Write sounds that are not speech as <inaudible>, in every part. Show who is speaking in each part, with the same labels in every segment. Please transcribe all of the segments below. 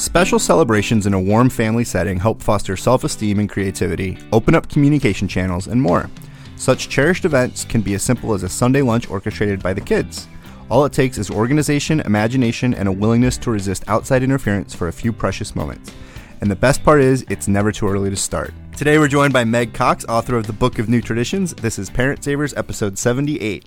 Speaker 1: Special celebrations in a warm family setting help foster self esteem and creativity, open up communication channels, and more. Such cherished events can be as simple as a Sunday lunch orchestrated by the kids. All it takes is organization, imagination, and a willingness to resist outside interference for a few precious moments. And the best part is, it's never too early to start. Today we're joined by Meg Cox, author of the Book of New Traditions. This is Parent Savers, episode 78.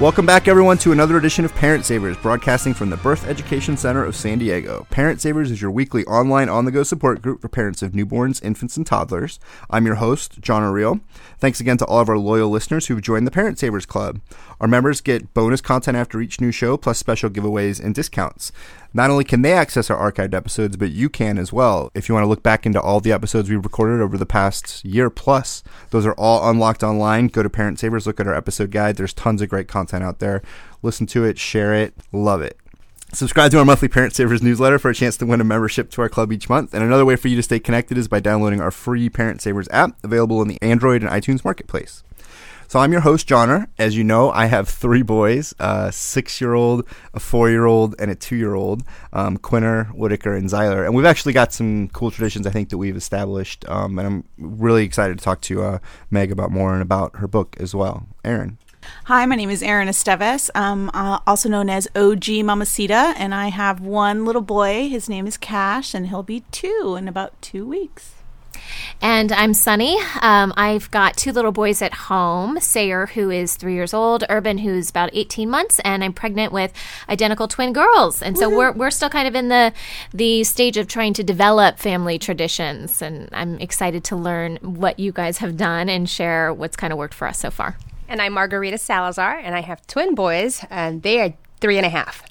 Speaker 1: Welcome back, everyone, to another edition of Parent Savers, broadcasting from the Birth Education Center of San Diego. Parent Savers is your weekly online on the go support group for parents of newborns, infants, and toddlers. I'm your host, Johner Riehl. Thanks again to all of our loyal listeners who've joined the Parent Savers Club. Our members get bonus content after each new show, plus special giveaways and discounts. Not only can they access our archived episodes, but you can as well. If you want to look back into all the episodes we've recorded over the past year plus, those are all unlocked online. Go to Parent Savers, look at our episode guide. There's tons of great content out there. Listen to it, share it, love it. Subscribe to our monthly Parent Savers newsletter for a chance to win a membership to our club each month. And another way for you to stay connected is by downloading our free Parent Savers app, available in the Android and iTunes marketplace. So I'm your host, Johner. As you know, I have three boys: a six-year-old, a four-year-old, and a two-year-old. Um, Quinner, Whitaker, and Zyler. And we've actually got some cool traditions I think that we've established. Um, and I'm really excited to talk to uh, Meg about more and about her book as well. Erin.
Speaker 2: Hi, my name is Erin Esteves, um, uh, also known as OG Mamacita, and I have one little boy. His name is Cash, and he'll be two in about two weeks.
Speaker 3: And I'm Sunny. Um, I've got two little boys at home Sayer, who is three years old, Urban, who's about 18 months, and I'm pregnant with identical twin girls. And so we're, we're still kind of in the, the stage of trying to develop family traditions. And I'm excited to learn what you guys have done and share what's kind of worked for us so far.
Speaker 4: And I'm Margarita Salazar, and I have twin boys, and they are three and a half.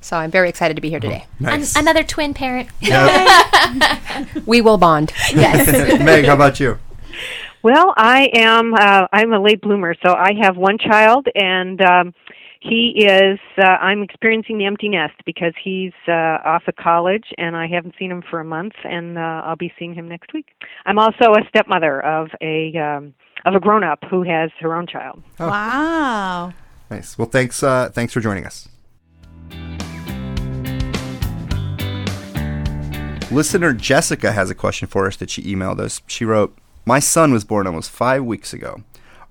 Speaker 4: So I'm very excited to be here today.
Speaker 1: Nice.
Speaker 3: An- another twin parent. <laughs>
Speaker 4: We will bond.
Speaker 3: yes. <laughs>
Speaker 1: Meg, how about you?
Speaker 5: Well, I am. Uh, I'm a late bloomer, so I have one child, and um, he is. Uh, I'm experiencing the empty nest because he's uh, off at college, and I haven't seen him for a month, and uh, I'll be seeing him next week. I'm also a stepmother of a um, of a grown up who has her own child.
Speaker 2: Wow.
Speaker 1: Nice. Well, thanks. Uh, thanks for joining us. Listener Jessica has a question for us that she emailed us. She wrote, My son was born almost five weeks ago.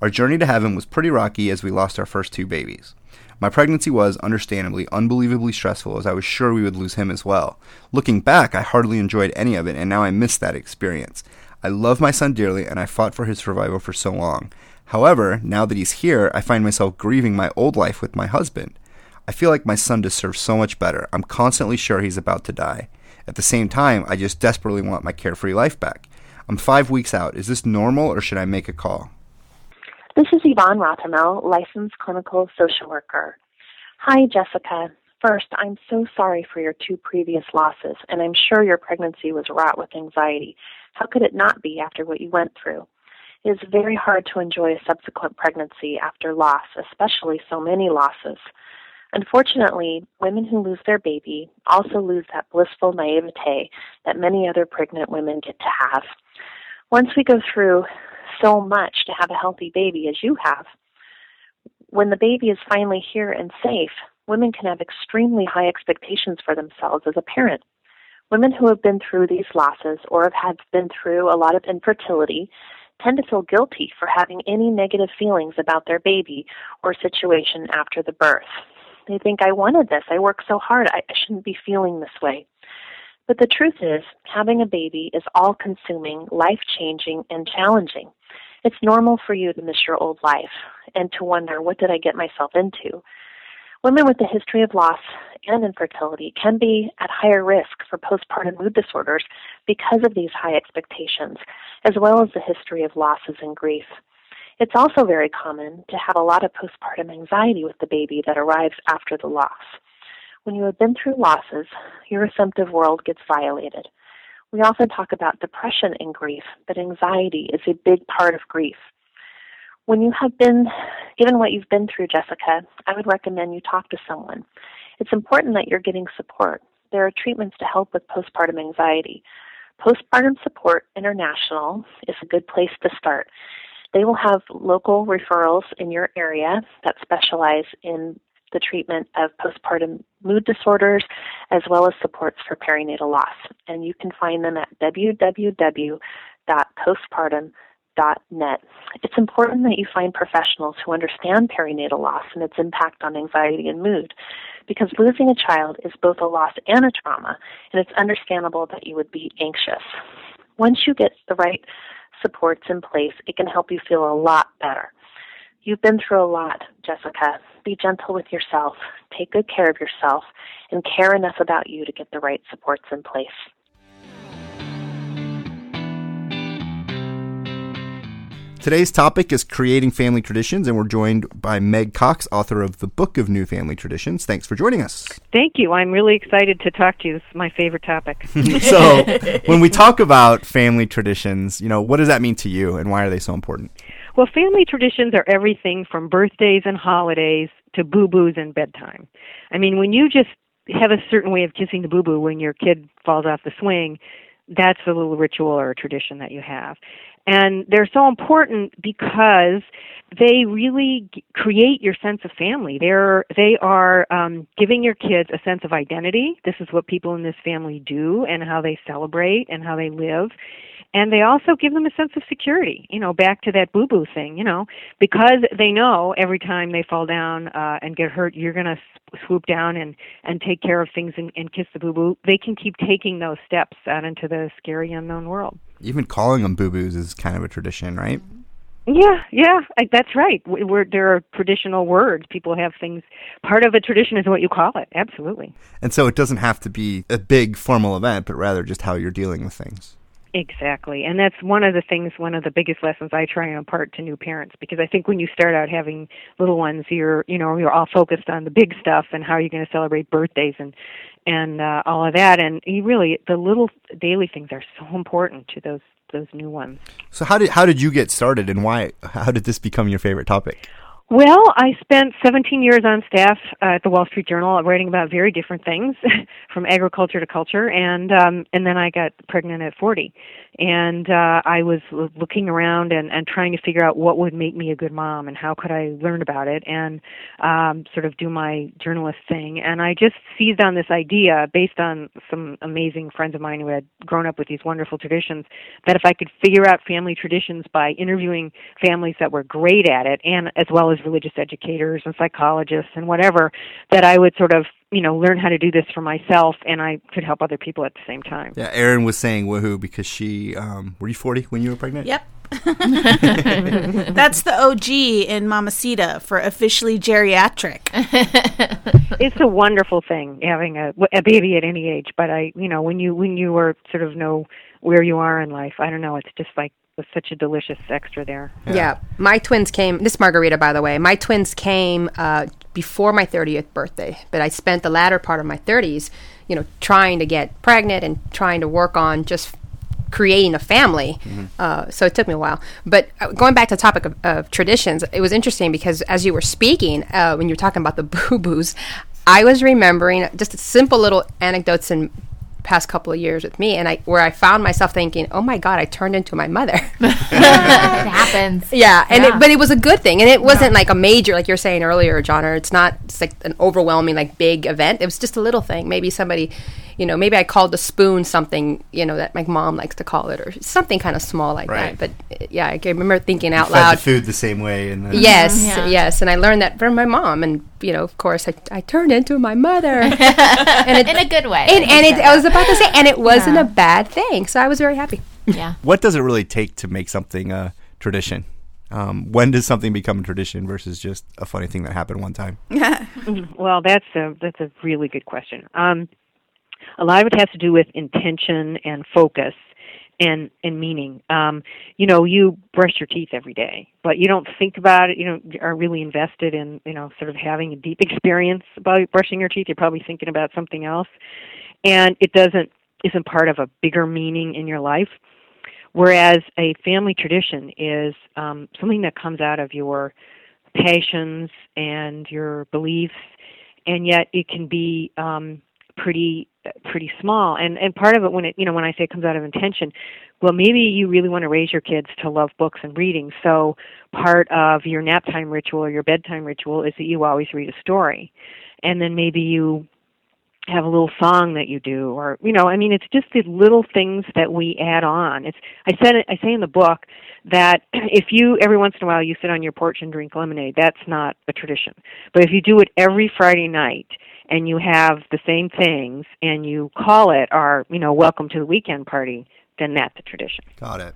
Speaker 1: Our journey to heaven was pretty rocky as we lost our first two babies. My pregnancy was, understandably, unbelievably stressful as I was sure we would lose him as well. Looking back, I hardly enjoyed any of it, and now I miss that experience. I love my son dearly, and I fought for his survival for so long. However, now that he's here, I find myself grieving my old life with my husband. I feel like my son deserves so much better. I'm constantly sure he's about to die. At the same time, I just desperately want my carefree life back. I'm five weeks out. Is this normal, or should I make a call?
Speaker 6: This is Yvonne Rothemel, licensed clinical social worker. Hi, Jessica. First, I'm so sorry for your two previous losses, and I'm sure your pregnancy was wrought with anxiety. How could it not be after what you went through? It is very hard to enjoy a subsequent pregnancy after loss, especially so many losses. Unfortunately, women who lose their baby also lose that blissful naivete that many other pregnant women get to have. Once we go through so much to have a healthy baby as you have, when the baby is finally here and safe, women can have extremely high expectations for themselves as a parent. Women who have been through these losses or have had been through a lot of infertility tend to feel guilty for having any negative feelings about their baby or situation after the birth. They think, I wanted this. I worked so hard. I, I shouldn't be feeling this way. But the truth is, having a baby is all consuming, life changing, and challenging. It's normal for you to miss your old life and to wonder, what did I get myself into? Women with a history of loss and infertility can be at higher risk for postpartum mood disorders because of these high expectations, as well as the history of losses and grief. It's also very common to have a lot of postpartum anxiety with the baby that arrives after the loss. When you have been through losses, your receptive world gets violated. We often talk about depression and grief, but anxiety is a big part of grief. When you have been given what you've been through, Jessica, I would recommend you talk to someone. It's important that you're getting support. There are treatments to help with postpartum anxiety. Postpartum Support International is a good place to start. They will have local referrals in your area that specialize in the treatment of postpartum mood disorders as well as supports for perinatal loss. And you can find them at www.postpartum.net. It's important that you find professionals who understand perinatal loss and its impact on anxiety and mood because losing a child is both a loss and a trauma, and it's understandable that you would be anxious. Once you get the right supports in place, it can help you feel a lot better. You've been through a lot, Jessica. Be gentle with yourself, take good care of yourself, and care enough about you to get the right supports in place.
Speaker 1: Today's topic is creating family traditions, and we're joined by Meg Cox, author of the Book of New Family Traditions. Thanks for joining us.
Speaker 5: Thank you. I'm really excited to talk to you. This is my favorite topic. <laughs>
Speaker 1: so, when we talk about family traditions, you know, what does that mean to you, and why are they so important?
Speaker 5: Well, family traditions are everything from birthdays and holidays to boo boos and bedtime. I mean, when you just have a certain way of kissing the boo boo when your kid falls off the swing, that's a little ritual or a tradition that you have. And they're so important because they really g- create your sense of family. They're they are um, giving your kids a sense of identity. This is what people in this family do, and how they celebrate and how they live. And they also give them a sense of security. You know, back to that boo boo thing. You know, because they know every time they fall down uh, and get hurt, you're going to swoop down and and take care of things and, and kiss the boo boo. They can keep taking those steps out into the scary unknown world.
Speaker 1: Even calling them boo boos is kind of a tradition, right?
Speaker 5: Yeah, yeah, I, that's right. We- We're, there are traditional words. People have things. Part of a tradition is what you call it. Absolutely.
Speaker 1: And so it doesn't have to be a big formal event, but rather just how you're dealing with things.
Speaker 5: Exactly. And that's one of the things, one of the biggest lessons I try and impart to new parents because I think when you start out having little ones, you're, you know, you're all focused on the big stuff and how you're going to celebrate birthdays and, and, uh, all of that. And you really, the little daily things are so important to those, those new ones.
Speaker 1: So how did how did you get started, and why? How did this become your favorite topic?
Speaker 5: Well, I spent 17 years on staff uh, at the Wall Street Journal, writing about very different things, <laughs> from agriculture to culture, and um, and then I got pregnant at 40, and uh, I was looking around and, and trying to figure out what would make me a good mom and how could I learn about it and um, sort of do my journalist thing, and I just seized on this idea based on some amazing friends of mine who had grown up with these wonderful traditions that if I could figure out family traditions by interviewing families that were great at it and as well as religious educators and psychologists and whatever that I would sort of you know learn how to do this for myself and I could help other people at the same time.
Speaker 1: Yeah, Erin was saying woohoo because she um, were you 40 when you were pregnant?
Speaker 2: Yep. <laughs> That's the OG in Mamacita for officially geriatric. <laughs>
Speaker 5: It's a wonderful thing having a, a baby at any age, but I you know when you when you are sort of know where you are in life, I don't know, it's just like was such a delicious extra there.
Speaker 4: Yeah. My twins came, this Margarita, by the way. My twins came uh, before my 30th birthday, but I spent the latter part of my 30s, you know, trying to get pregnant and trying to work on just creating a family. Uh, so it took me a while. But uh, going back to the topic of, of traditions, it was interesting because as you were speaking, uh, when you were talking about the <laughs> boo boos, I was remembering just simple little anecdotes and past couple of years with me and I where I found myself thinking, "Oh my god, I turned into my mother." <laughs> <laughs>
Speaker 3: it happens.
Speaker 4: Yeah, and
Speaker 3: Yeah.
Speaker 4: It, but it was a good thing, and it wasn't like a major, like you're saying earlier, John. Or it's not it's like an overwhelming, like big event. It was just a little thing. Maybe somebody you know, maybe I called the spoon something, you know, that my mom likes to call it, or something kind of small like
Speaker 1: Right.
Speaker 4: that. But yeah, I can remember thinking out
Speaker 1: Fed
Speaker 4: loud.
Speaker 1: the food the same way, and then,
Speaker 4: Yes,
Speaker 3: Yeah.
Speaker 4: yes, and I learned that from my mom, and you know, of course, I, I turned into my mother, <laughs> and it,
Speaker 3: In a good way.
Speaker 4: and, and it, I was about to say, and it <laughs> wasn't
Speaker 3: Yeah.
Speaker 4: a bad thing, so I was very happy.
Speaker 3: yeah. <laughs>
Speaker 1: what does it really take to make something a tradition? Um, when does something become a tradition versus just a funny thing that happened one time?
Speaker 5: Well, that's a that's a really good question. Um, a lot of it has to do with intention and focus and and meaning. Um, you know, you brush your teeth every day, but you don't think about it. You don't are really invested in you know sort of having a deep experience about brushing your teeth. You're probably thinking about something else, and it doesn't isn't part of a bigger meaning in your life. Whereas a family tradition is um, something that comes out of your passions and your beliefs, and yet it can be um, pretty pretty small. And and part of it when it you know when I say it comes out of intention, well maybe you really want to raise your kids to love books and reading. So part of your nap time ritual or your bedtime ritual is that you always read a story, and then maybe you have a little song that you do or you know i mean it's just the little things that we add on it's i said i say in the book that <clears throat> if you every once in a while you sit on your porch and drink lemonade that's not a tradition but if you do it every friday night and you have the same things and you call it our you know welcome to the weekend party then that's a tradition
Speaker 1: Got it.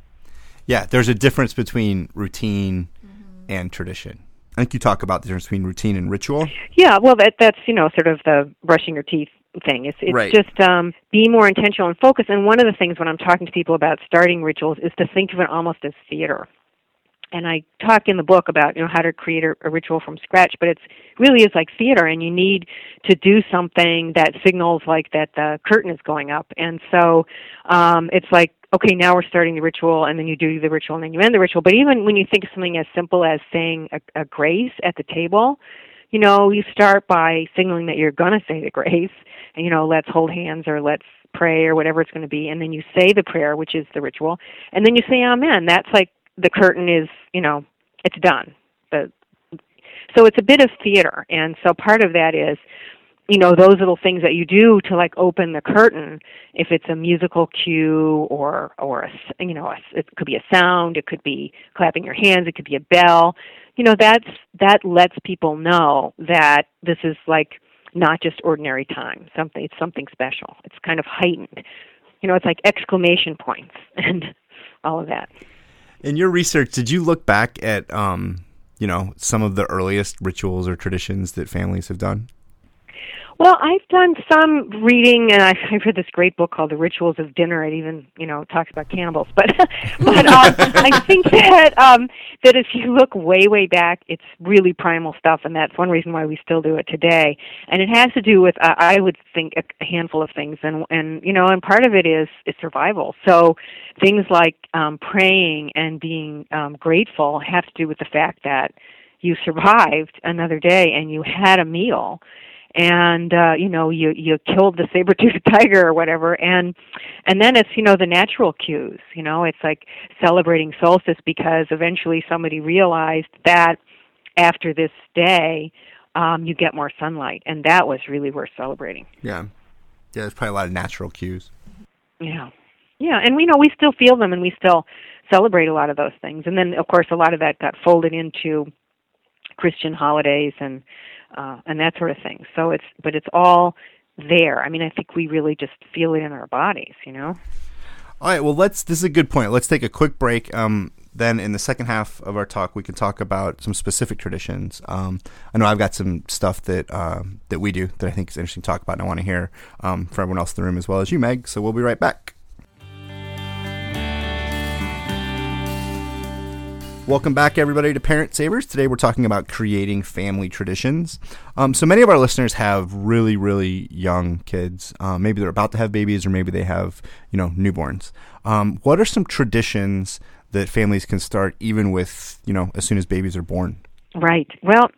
Speaker 1: Yeah, there's a difference between routine mm-hmm. and tradition. I think you talk about the difference between routine and ritual.
Speaker 5: Yeah, well, that that's you know sort of the brushing your teeth thing. It's it's
Speaker 1: Right.
Speaker 5: just um, be more intentional and focus. And one of the things when I'm talking to people about starting rituals is to think of it almost as theater. And I talk in the book about you know how to create a, a ritual from scratch, but it's really is like theater, and you need to do something that signals like that the curtain is going up. And so um, it's like okay, now we're starting the ritual, and then you do the ritual, and then you end the ritual. But even when you think of something as simple as saying a, a grace at the table, you know, you start by signaling that you're going to say the grace, and you know, let's hold hands or let's pray or whatever it's going to be, and then you say the prayer, which is the ritual, and then you say amen. That's like the curtain is, you know, it's done. So it's a bit of theater, and so part of that is you know those little things that you do to like open the curtain if it's a musical cue or or a you know a, it could be a sound it could be clapping your hands it could be a bell you know that's that lets people know that this is like not just ordinary time. Something it's something special. It's kind of heightened. You know it's like exclamation points <laughs> and all of that.
Speaker 1: In your research, did you look back at um, you know, some of the earliest rituals or traditions that families have done?
Speaker 5: Well, I've done some reading, and I've, I've read this great book called "The Rituals of Dinner." It even, you know, talks about cannibals. But, <laughs> but um, I think that um, that if you look way, way back, it's really primal stuff, and that's one reason why we still do it today. And it has to do with, uh, I would think, a, handful of things, and and you know, and part of it is is survival. So things like um, praying and being um, grateful have to do with the fact that you survived another day and you had a meal and uh you know you you killed the saber toothed <laughs> tiger or whatever. And and then it's you know the natural cues you know it's like celebrating solstice because eventually somebody realized that after this day um you get more sunlight. And that was really worth celebrating.
Speaker 1: Yeah. Yeah, there's probably a lot of natural cues.
Speaker 5: yeah. Yeah and we know we still feel them and we still celebrate a lot of those things. And then of course a lot of that got folded into christian holidays and uh and that sort of thing so it's but it's all there i mean i think we really just feel it in our bodies you know
Speaker 1: All right, well, let's. This is a good point. Let's take a quick break. Um, then in the second half of our talk, we can talk about some specific traditions. Um, I know I've got some stuff that um, that we do that I think is interesting to talk about, and I want to hear um, from everyone else in the room as well as you, Meg. So we'll be right back. Welcome back, everybody, to Parent Savers. Today we're talking about creating family traditions. Um, so many of our listeners have really, really young kids. Um, maybe they're about to have babies, or maybe they have, you know, newborns. Um, what are some traditions that families can start, even with, you know, as soon as babies are born?
Speaker 5: Right. Well,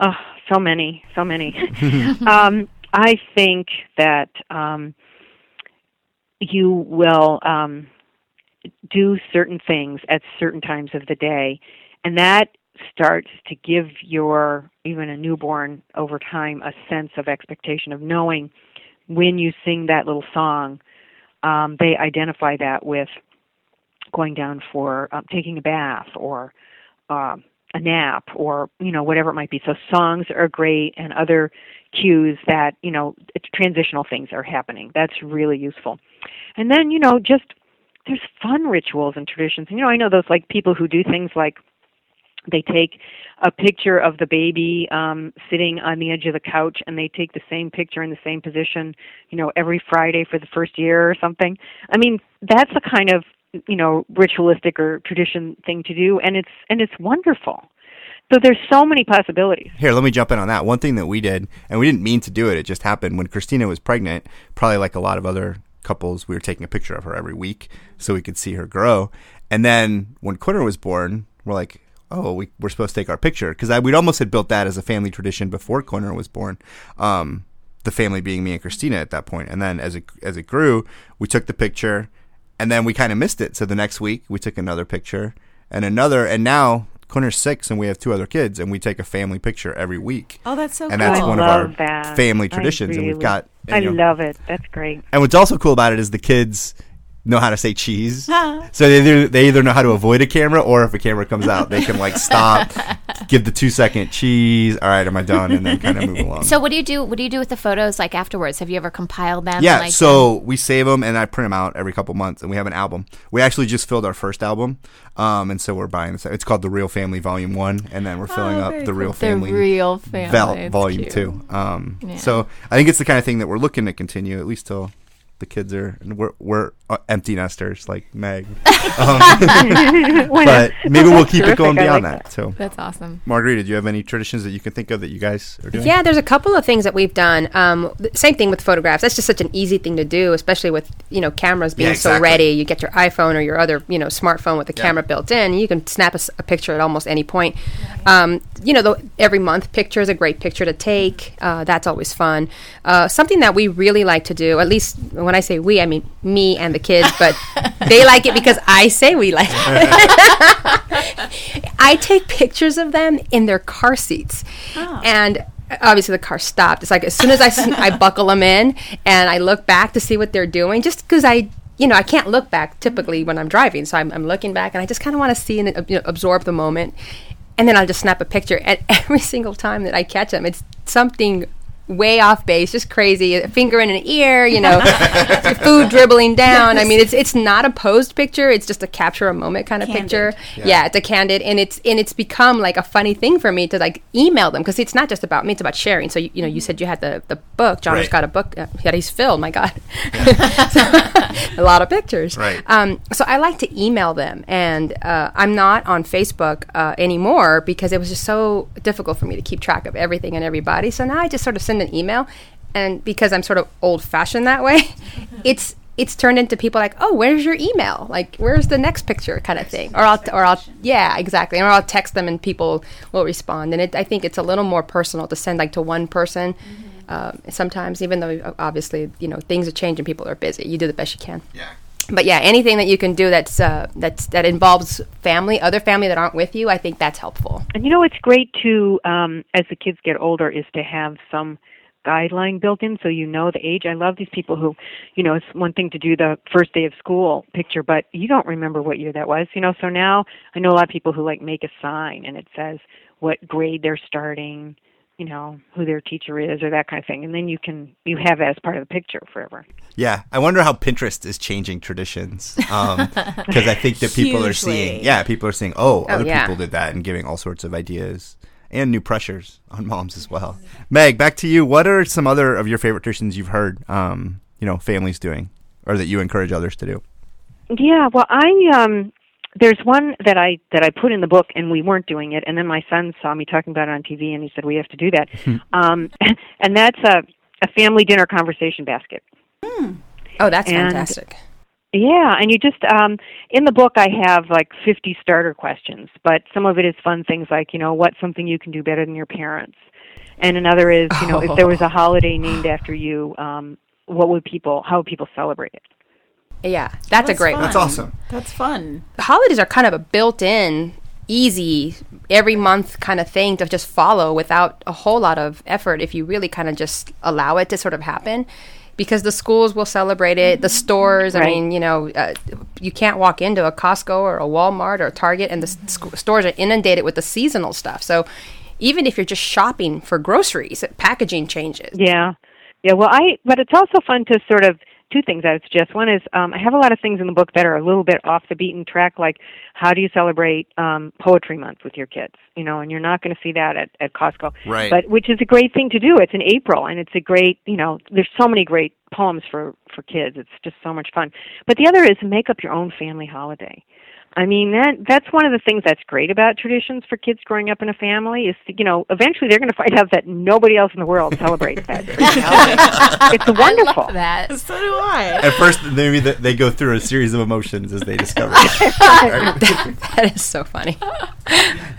Speaker 5: oh, so many, so many. <laughs> um, I think that um, you will um, do certain things at certain times of the day, and that starts to give your even a newborn over time a sense of expectation of knowing when you sing that little song, um, they identify that with going down for um, taking a bath or um, a nap or you know whatever it might be. So songs are great, and other cues that you know transitional things are happening. That's really useful. And then you know just there's fun rituals and traditions. And, You know I know those like people who do things like they take a picture of the baby um sitting on the edge of the couch and they take the same picture in the same position you know every friday for the first year or something i mean that's a kind of you know ritualistic or tradition thing to do and it's and it's wonderful so there's so many possibilities
Speaker 1: Here, let me jump in on that. One thing that we did, and we didn't mean to do it, it just happened when Christina was pregnant, probably like a lot of other couples, we were taking a picture of her every week so we could see her grow. And then when Quinner was born, we're like, oh, we, we're supposed to take our picture. Because we'd almost had built that as a family tradition before Quinner was born. Um, the family being me and Christina at that point. And then as it, as it grew, we took the picture and then we kind of missed it. So the next week we took another picture and another. And now Quinner's six and we have two other kids and we take a family picture every week.
Speaker 2: Oh, that's so cool.
Speaker 1: and
Speaker 2: cool.
Speaker 1: that's
Speaker 5: I
Speaker 1: one of
Speaker 5: love
Speaker 1: our
Speaker 5: that.
Speaker 1: family
Speaker 5: I
Speaker 1: traditions. and we've got, and,
Speaker 5: i
Speaker 1: you know,
Speaker 5: love it that's great
Speaker 1: and what's also cool about it is the kids know how to say cheese. So they either, they either know how to avoid a camera or if a camera comes out, they can like stop, <laughs> give the two second cheese. All right, am I done? And then kind of move <laughs> along.
Speaker 3: So what do you do? What do you do with the photos like afterwards? Have you ever compiled them?
Speaker 1: yeah,
Speaker 3: like,
Speaker 1: so we save them and I print them out every couple months, and we have an album. We actually just filled our first album, um, and so we're buying this. It's called the Real Family Volume One, and then we're filling
Speaker 2: Oh,
Speaker 1: up the Real
Speaker 3: the
Speaker 1: Family
Speaker 3: real family.
Speaker 1: Val- Volume
Speaker 3: cute.
Speaker 1: Two. Um,
Speaker 3: Yeah.
Speaker 1: So I think it's the kind of thing that we're looking to continue at least till the kids are and we're we're empty nesters like Meg. <laughs> <laughs> Um, but maybe we'll <laughs> keep it going beyond
Speaker 5: like
Speaker 1: that. So,
Speaker 3: That's awesome.
Speaker 1: Margarita, do you have any traditions that you can think of that you guys are doing?
Speaker 4: Yeah, there's a couple of things that we've done. Um, same thing with photographs. That's just such an easy thing to do, especially with you know cameras being
Speaker 1: Yeah,
Speaker 4: so ready. You get your iPhone or your other you know smartphone with the camera built in. You can snap a picture at almost any point. Um, you know, the, every month picture is a great picture to take. Uh, that's always fun. Uh, something that we really like to do, at least when I say we, I mean me and the kids, but they like it because I say we like it. <laughs> I take pictures of them in their car seats, and obviously the car stopped. It's like as soon as I, I buckle them in and I look back to see what they're doing, just because I. You know, I can't look back typically when I'm driving, so I'm, I'm looking back and I just kind of want to see and uh, you know, absorb the moment, and then I'll just snap a picture. And <laughs> every single time that I catch them, it's something way off base, just crazy. A finger in an ear, you know, <laughs> food dribbling down. I mean, it's it's not a posed picture. It's just a capture a moment kind of
Speaker 2: Candid.
Speaker 4: picture. Yeah. it's a candid, and it's and it's become like a funny thing for me to like email them because it's not just about me; it's about sharing. So you, you know, you said you had the the book. John has
Speaker 1: Right.
Speaker 4: got a book uh, that he's filled. My God, <laughs> So, a lot of pictures.
Speaker 1: Right.
Speaker 4: Um, so I like to email them, and uh, I'm not on Facebook uh, anymore because it was just so difficult for me to keep track of everything and everybody. So now I just sort of send an email, and because I'm sort of old fashioned that way, <laughs> it's it's turned into people like, oh, where's your email? Like, where's the next picture, kind of thing. Or I'll or I'll yeah, exactly. Or I'll text them and people will respond. And it, I think it's a little more personal to send like to one person. Um, sometimes, even though obviously you know things are changing, people are busy. You do the best you can
Speaker 1: Yeah.
Speaker 4: but yeah, anything that you can do that's uh, that's that involves family, other family that aren't with you, I think that's helpful.
Speaker 5: And you know, it's great to, um, as the kids get older, is to have some guideline built in so you know the age. I love these people who, you know, it's one thing to do the first day of school picture, but you don't remember what year that was, you know. So now I know a lot of people who like make a sign and it says what grade they're starting, you know, who their teacher is or that kind of thing. And then you can you have it as part of the picture forever.
Speaker 1: Yeah, I wonder how Pinterest is changing traditions um, <laughs> because I think that people are seeing, yeah, people are seeing, oh, oh, other
Speaker 4: yeah.
Speaker 1: people did that and giving all sorts of ideas and new pressures on moms as well. Meg, back to you. What are some other of your favorite traditions you've heard, um, you know, families doing or that you encourage others to do?
Speaker 5: Yeah, well, I um there's one that I that I put in the book and we weren't doing it and then my son saw me talking about it on TV and he said we have to do that. <laughs> um <laughs> and that's a a family dinner conversation basket.
Speaker 4: Oh, that's
Speaker 5: And-
Speaker 4: fantastic.
Speaker 5: Yeah, and you just um in the book I have like 50 starter questions, but some of it is fun things like, you know, what's something you can do better than your parents? And another is, you know, if there was a <laughs> holiday named after you, um what would people how would people celebrate it?
Speaker 4: Yeah, that's, a great
Speaker 2: fun.
Speaker 4: one.
Speaker 1: That's awesome.
Speaker 2: That's fun.
Speaker 4: The holidays are kind of a built-in, easy, every month kind of thing to just follow without a whole lot of effort. If you really kind of just allow it to sort of happen, because the schools will celebrate it, the stores. I mean, you know, uh, you can't walk into a Costco or a Walmart or a Target, and the sc- stores are inundated with the seasonal stuff. So even if you're just shopping for groceries, packaging changes.
Speaker 5: Yeah, yeah. Well, I but it's also fun to sort of two things I would suggest. One is um, I have a lot of things in the book that are a little bit off the beaten track, like how do you celebrate um, Poetry Month with your kids? You know, and you're not going to see that at, at Costco,
Speaker 1: Right.
Speaker 5: But which is a great thing to do. It's in April, and it's a great, you know, there's so many great poems for for kids. It's just so much fun. But the other is make up your own family holiday. I mean that that's one of the things that's great about traditions for kids growing up in a family is you know eventually they're going to find out that nobody else in the world celebrates that. <laughs> it's wonderful.
Speaker 3: That <laughs>
Speaker 2: So do I.
Speaker 1: At first, maybe th- they go through a series of emotions as they discover. <laughs> it.
Speaker 4: that is so funny.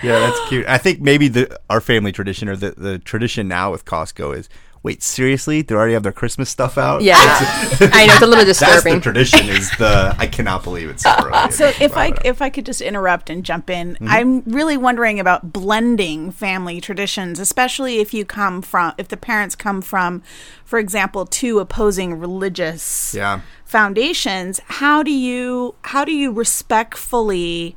Speaker 1: yeah, that's cute. I think maybe the our family tradition or the, the tradition now with Costco is wait seriously they already have their Christmas stuff out.
Speaker 4: Yeah, <laughs> I know it's a little disturbing. <laughs>
Speaker 1: That's the tradition. Is the I cannot believe it's so uh, uh, early.
Speaker 2: So if I
Speaker 1: Wow.
Speaker 2: if I could just interrupt and jump in, mm-hmm. I'm really wondering about blending family traditions, especially if you come from if the parents come from, for example, two opposing religious
Speaker 1: yeah.
Speaker 2: foundations. How do you how do you respectfully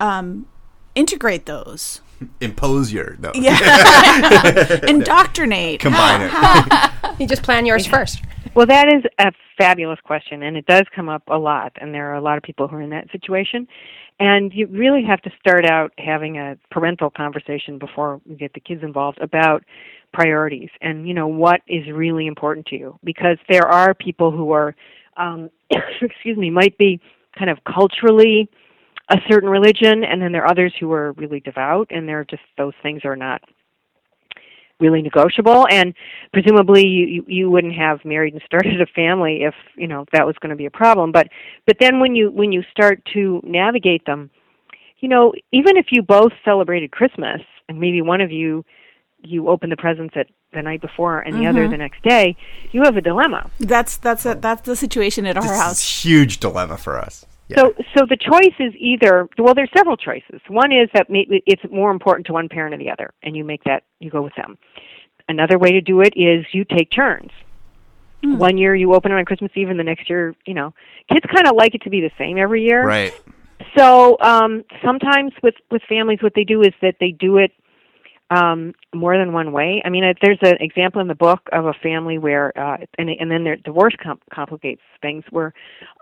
Speaker 2: um, integrate those?
Speaker 1: Impose your no <laughs>
Speaker 2: Indoctrinate.
Speaker 1: combine it. <laughs>
Speaker 4: you just plan yours first.
Speaker 5: Well, that is a fabulous question, and it does come up a lot. And there are a lot of people who are in that situation. And you really have to start out having a parental conversation before you get the kids involved about priorities and you know what is really important to you because there are people who are um <coughs> excuse me might be kind of culturally a certain religion and then there are others who are really devout and they're just those things are not really negotiable and presumably you, you you wouldn't have married and started a family if you know that was going to be a problem but but then when you when you start to navigate them you know even if you both celebrated christmas and maybe one of you you open the presents at the night before and the other mm-hmm. the next day you have a dilemma
Speaker 2: That's that's a, that's the situation at our
Speaker 1: This
Speaker 2: house.
Speaker 1: huge dilemma for us. Yeah.
Speaker 5: So, so the choice is either well, there's several choices. One is that it's more important to one parent or the other, and you make that you go with them. Another way to do it is you take turns. One year you open it on Christmas Eve, and the next year, you know, kids kind of like it to be the same every year.
Speaker 1: right.
Speaker 5: So um, sometimes with with families, what they do is that they do it um, more than one way. I mean, uh, there's an example in the book of a family where, uh, and and then their divorce com- complicates things, where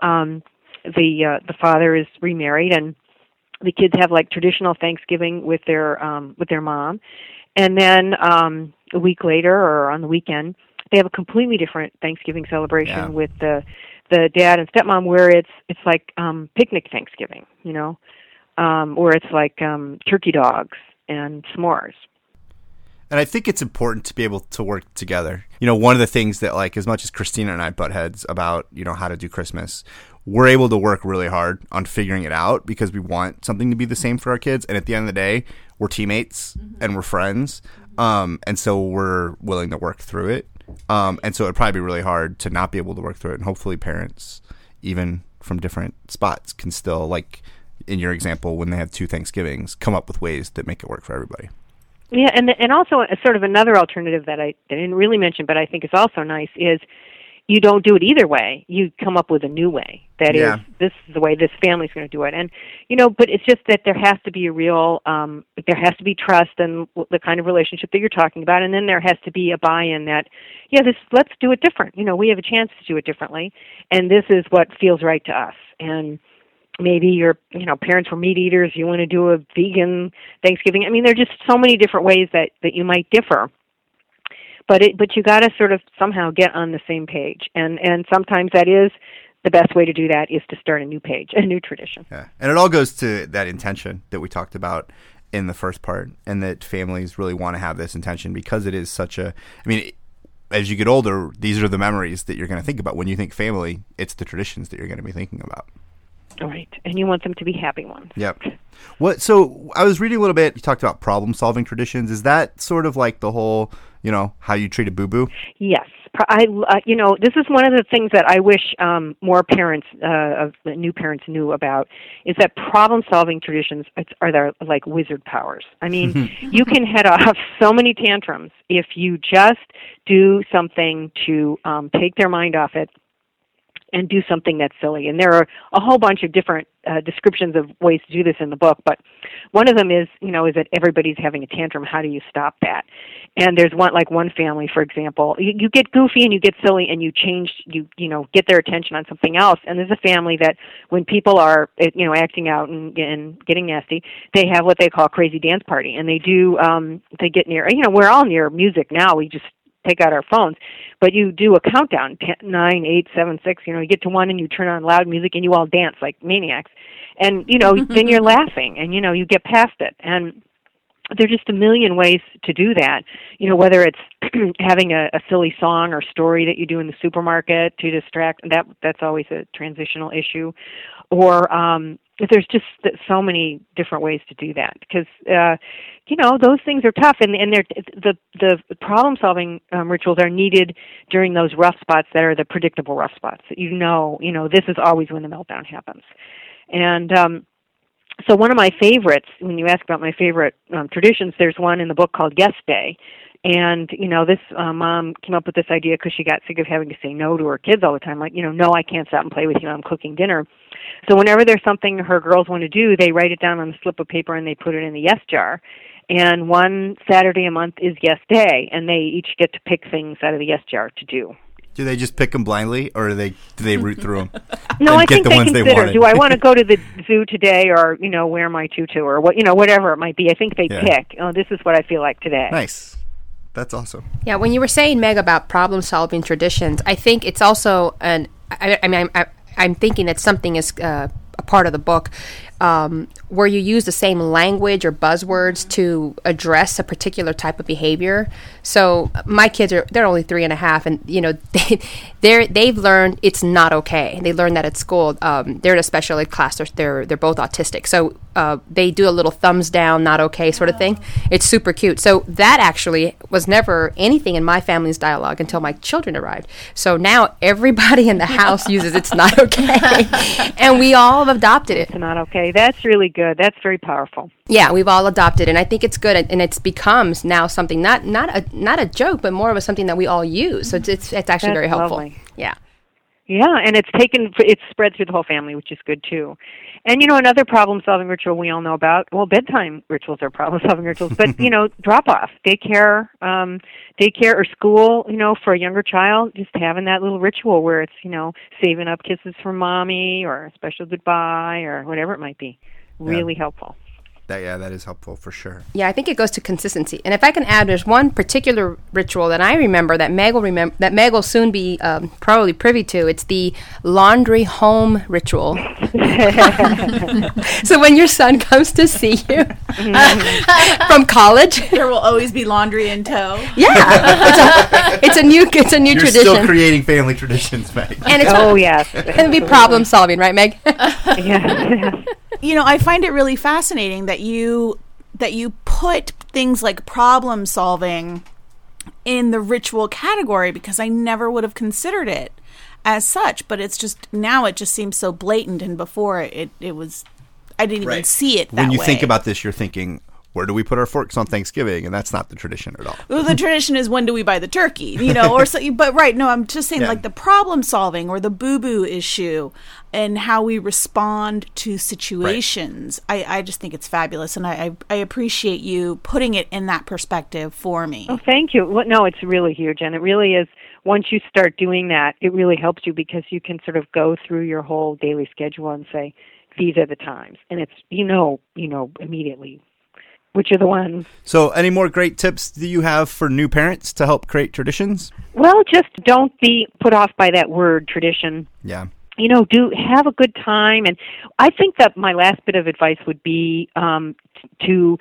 Speaker 5: um, the uh, the father is remarried and the kids have like traditional Thanksgiving with their um, with their mom, and then um, a week later or on the weekend they have a completely different Thanksgiving celebration
Speaker 1: Yeah.
Speaker 5: with the the dad and stepmom where it's it's like um picnic Thanksgiving, you know, um, where it's like um turkey dogs and s'mores.
Speaker 1: And I think it's important to be able to work together. You know, one of the things that, like, as much as Christina and I butt heads about, you know, how to do Christmas, we're able to work really hard on figuring it out because we want something to be the same for our kids. And at the end of the day, we're teammates and we're friends. Um, and so we're willing to work through it. Um, and so it'd probably be really hard to not be able to work through it. And hopefully, parents, even from different spots, can still, like in your example, when they have two Thanksgivings, come up with ways that make it work for everybody.
Speaker 5: Yeah, and and also a sort of another alternative that I didn't really mention, but I think is also nice is you don't do it either way. You come up with a new way. That is,
Speaker 1: Yeah.
Speaker 5: this is the way this family's going to do it. And you know, but it's just that there has to be a real, um, there has to be trust and the kind of relationship that you're talking about, and then there has to be a buy-in that, yeah, this let's do it different. You know, we have a chance to do it differently, and this is what feels right to us. And maybe your you know parents were meat eaters you want to do a vegan thanksgiving i mean there are just so many different ways that that you might differ but it but you got to sort of somehow get on the same page and and sometimes that is the best way to do that is to start a new page a new tradition
Speaker 1: Yeah. And it all goes to that intention that we talked about in the first part, and that families really want to have this intention because it is such a. I mean, as you get older, these are the memories that you're going to think about. When you think family, it's the traditions that you're going to be thinking about.
Speaker 5: right and you want them to be happy ones
Speaker 1: Yep. What? So I was reading a little bit. You talked about problem solving traditions. Is that sort of like the whole, you know, how you treat a boo boo?
Speaker 5: Yes, I, uh, you know, this is one of the things that I wish um, more parents, uh, of new parents, knew about, is that problem-solving traditions are their like wizard powers. I mean, <laughs> you can head off so many tantrums if you just do something to um, take their mind off it and do something that's silly. And there are a whole bunch of different uh, descriptions of ways to do this in the book, but one of them is, you know, is that everybody's having a tantrum. How do you stop that? And there's one, like one family, for example, you, you get goofy and you get silly and you change, you, you know, get their attention on something else. And there's a family that when people are, eh, you know, acting out and, and getting nasty, they have what they call crazy dance party. And they do, um, they get near, you know, we're all near music now. We just take out our phones, but you do a countdown ten, nine, eight, seven, six. You know, you get to one and you turn on loud music and you all dance like maniacs, and you know <laughs> then you're laughing and you know you get past it and there's just a million ways to do that. You know, whether it's <clears throat> having a, a silly song or story that you do in the supermarket to distract that that's always a transitional issue, or um, there's just so many different ways to do that because uh, you know those things are tough and and they're the the problem solving um, rituals are needed during those rough spots that are the predictable rough spots. That you know you know this is always when the meltdown happens. And um so one of my favorites when you ask about my favorite um, traditions there's one in the book called yes day. And you know this uh, mom came up with this idea because she got sick of having to say no to her kids all the time like you know no i can't stop and play with you. I'm cooking dinner. So whenever there's something her girls want to do they write it down on a slip of paper and they put it in the yes jar. And one saturday a month is yes day and they each get to pick things out of the yes jar to do
Speaker 1: Do they just pick them blindly, or do they do they root through them? <laughs>
Speaker 5: no
Speaker 1: and
Speaker 5: i
Speaker 1: get
Speaker 5: think
Speaker 1: the
Speaker 5: they
Speaker 1: ones they
Speaker 5: consider
Speaker 1: wanted?
Speaker 5: do i want to <laughs> go to the zoo today or you know wear my tutu or what you know whatever it might be i think they
Speaker 1: Yeah.
Speaker 5: pick oh this is what i feel like today
Speaker 1: Nice. That's awesome.
Speaker 4: Yeah, when you were saying Meg about problem solving traditions, I think it's also an. I, I mean, I'm, I, I'm thinking that something is uh, a part of the book um, where you use the same language or buzzwords to address a particular type of behavior. So my kids are they're only three and a half, and you know <laughs> they they're they've learned it's not okay. They learned that at school. Um, they're in a special ed class. They're they're, they're both autistic, so uh, they do a little thumbs down, not okay sort of thing. It's super cute. So that actually was never anything in my family's dialogue until my children arrived. So now everybody in the house uses it's not okay, <laughs> and we all have adopted it.
Speaker 5: it's not okay that's really good that's very powerful
Speaker 4: Yeah, we've all adopted, and I think it's good, and it's becomes now something not not a not a joke, but more of a something that we all use. So it's it's, it's actually
Speaker 5: That's
Speaker 4: very helpful.
Speaker 5: lovely.
Speaker 4: Yeah.
Speaker 5: Yeah, and it's taken it's spread through the whole family, which is good too. And you know, another problem-solving ritual we all know about. Well, bedtime rituals are problem-solving rituals, but <laughs> you know, drop-off, daycare, um, daycare or school. You know, for a younger child, just having that little ritual where it's you know saving up kisses for mommy or a special goodbye or whatever it might be. Really helpful.
Speaker 1: That yeah, that is helpful for sure.
Speaker 4: Yeah, I think it goes to consistency. And if I can add, there's one particular ritual that I remember that Meg will remember that Meg will soon be um, probably privy to. It's the laundry home ritual. <laughs> <laughs> so when your son comes to see you <laughs> from college,
Speaker 2: There will always be laundry in tow.
Speaker 4: yeah, it's a, it's a new it's a new
Speaker 1: You're
Speaker 4: tradition,
Speaker 1: still creating family traditions, Meg.
Speaker 4: and it's
Speaker 5: Oh yes,
Speaker 4: and it'll be problem solving, right, Meg?
Speaker 5: yes, yes.
Speaker 2: You know, I find it really fascinating that you that you put things like problem solving in the ritual category because I never would have considered it as such, but it's just now it just seems so blatant and before it it was I didn't even see it that
Speaker 1: when you
Speaker 2: way.
Speaker 1: think about this, you're thinking, where do we put our forks on Thanksgiving? And that's not the tradition at all.
Speaker 2: well, the tradition is when do we buy the turkey, you know, or so. <laughs> But right, no, I'm just saying
Speaker 1: Yeah.
Speaker 2: like the problem solving or the boo boo issue and how we respond to situations. I, I just think it's fabulous, and I, I I appreciate you putting it in that perspective for me.
Speaker 5: Oh, thank you. Well, no, it's really huge, and it really is. Once you start doing that, it really helps you because you can sort of go through your whole daily schedule and say, "These are the times," and it's you know, you know immediately which are the ones.
Speaker 1: So, any more great tips do you have for new parents to help create traditions?
Speaker 5: Well, just don't be put off by that word tradition.
Speaker 1: Yeah.
Speaker 5: you know do have a good time and i think that my last bit of advice would be um to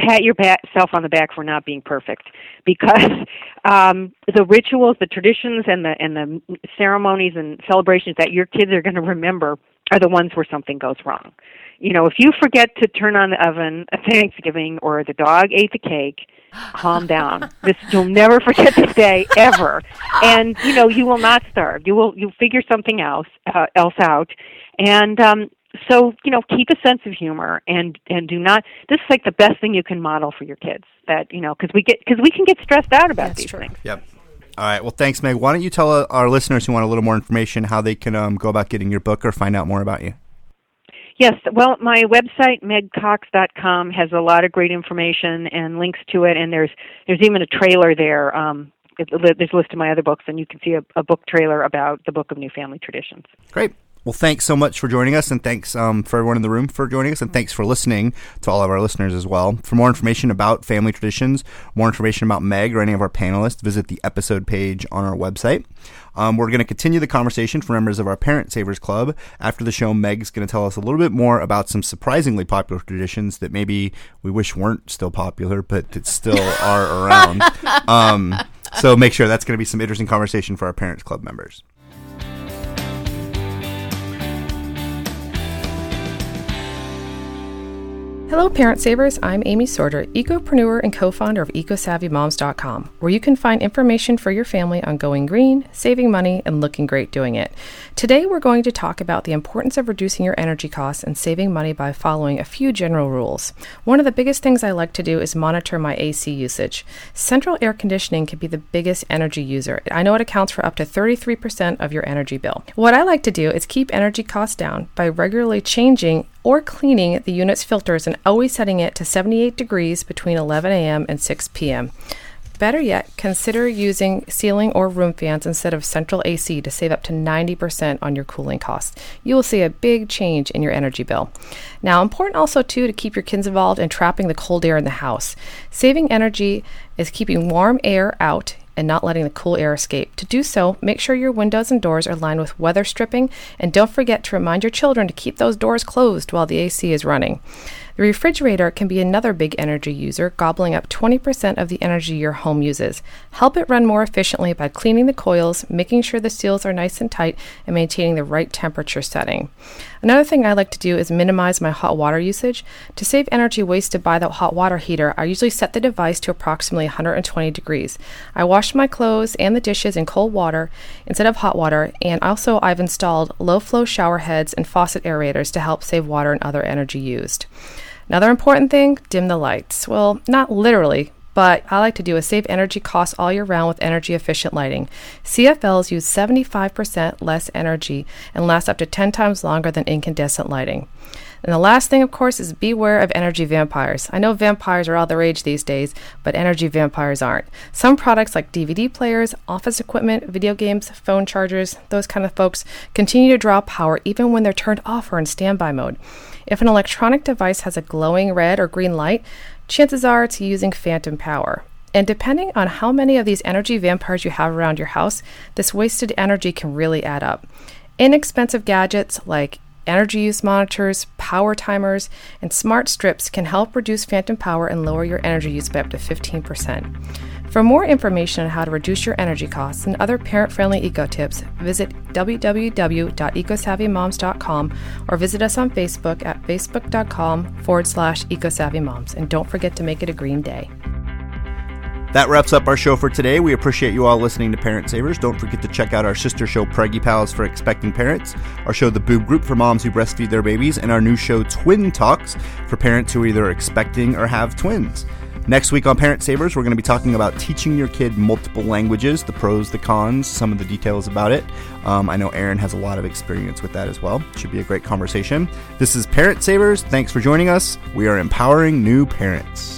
Speaker 5: pat yourself on the back for not being perfect because <laughs> um the rituals the traditions and the and the ceremonies and celebrations that your kids are going to remember are the ones where something goes wrong you know if you forget to turn on the oven at <laughs> thanksgiving or the dog ate the cake calm down. <laughs> This you'll never forget this day ever. And you know, you will not starve. You will you figure something else uh, else out. And um so, you know, keep a sense of humor and and do not this is like the best thing you can model for your kids that, you know, cuz we get cuz we can get stressed out about
Speaker 4: That's
Speaker 5: these
Speaker 4: true.
Speaker 5: things.
Speaker 1: Yep. All right. Well, thanks, Meg. Why don't you tell uh, our listeners who want a little more information how they can um, go about getting your book or find out more about you?
Speaker 5: Yes, well, my website megcox.com has a lot of great information and links to it, and there's there's even a trailer there. Um, there's a list of my other books, and you can see a, a book trailer about the Book of New Family Traditions.
Speaker 1: Great. Well, thanks so much for joining us, and thanks um, for everyone in the room for joining us, and thanks for listening to all of our listeners as well. For more information about family traditions, more information about Meg or any of our panelists, visit the episode page on our website. Um, we're going to continue the conversation for members of our Parent Savers Club. After the show, Meg's going to tell us a little bit more about some surprisingly popular traditions that maybe we wish weren't still popular, but that still <laughs> are around. Um, so make sure that's going to be some interesting conversation for our Parents Club members.
Speaker 7: Hello, Parent Savers. I'm Amy Sorter, ecopreneur and co founder of EcoSavvyMoms.com, where you can find information for your family on going green, saving money, and looking great doing it. Today, we're going to talk about the importance of reducing your energy costs and saving money by following a few general rules. One of the biggest things I like to do is monitor my AC usage. Central air conditioning can be the biggest energy user. I know it accounts for up to 33% of your energy bill. What I like to do is keep energy costs down by regularly changing or cleaning the unit's filters and always setting it to 78 degrees between 11 a.m. and 6 p.m. Better yet, consider using ceiling or room fans instead of central AC to save up to 90% on your cooling costs. You will see a big change in your energy bill. Now, important also too to keep your kids involved in trapping the cold air in the house. Saving energy is keeping warm air out and not letting the cool air escape. To do so, make sure your windows and doors are lined with weather stripping, and don't forget to remind your children to keep those doors closed while the AC is running. The refrigerator can be another big energy user, gobbling up 20% of the energy your home uses. Help it run more efficiently by cleaning the coils, making sure the seals are nice and tight, and maintaining the right temperature setting. Another thing I like to do is minimize my hot water usage. To save energy wasted by the hot water heater, I usually set the device to approximately 120 degrees. I wash my clothes and the dishes in cold water instead of hot water, and also I've installed low flow shower heads and faucet aerators to help save water and other energy used. Another important thing dim the lights. Well, not literally, but I like to do is save energy costs all year round with energy efficient lighting. CFLs use 75% less energy and last up to 10 times longer than incandescent lighting. And the last thing, of course, is beware of energy vampires. I know vampires are all the rage these days, but energy vampires aren't. Some products like DVD players, office equipment, video games, phone chargers, those kind of folks continue to draw power even when they're turned off or in standby mode. If an electronic device has a glowing red or green light, chances are it's using phantom power. And depending on how many of these energy vampires you have around your house, this wasted energy can really add up. Inexpensive gadgets like energy use monitors, power timers, and smart strips can help reduce phantom power and lower your energy use by up to 15%. For more information on how to reduce your energy costs and other parent friendly eco tips, visit www.ecosavvymoms.com or visit us on Facebook at facebook.com forward slash ecosavvymoms. And don't forget to make it a green day.
Speaker 1: That wraps up our show for today. We appreciate you all listening to Parent Savers. Don't forget to check out our sister show, Preggy Pals for Expecting Parents, our show, The Boob Group for moms who breastfeed their babies, and our new show, Twin Talks for parents who either are expecting or have twins. Next week on Parent Savers, we're going to be talking about teaching your kid multiple languages, the pros, the cons, some of the details about it. Um, I know Erin has a lot of experience with that as well. Should be a great conversation. This is Parent Savers. Thanks for joining us. We are empowering new parents.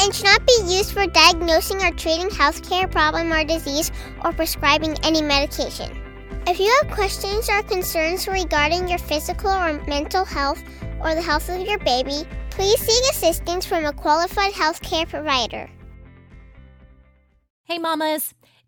Speaker 8: and should not be used for diagnosing or treating healthcare problem or disease or prescribing any medication. If you have questions or concerns regarding your physical or mental health or the health of your baby, please seek assistance from a qualified healthcare provider.
Speaker 9: Hey, mamas!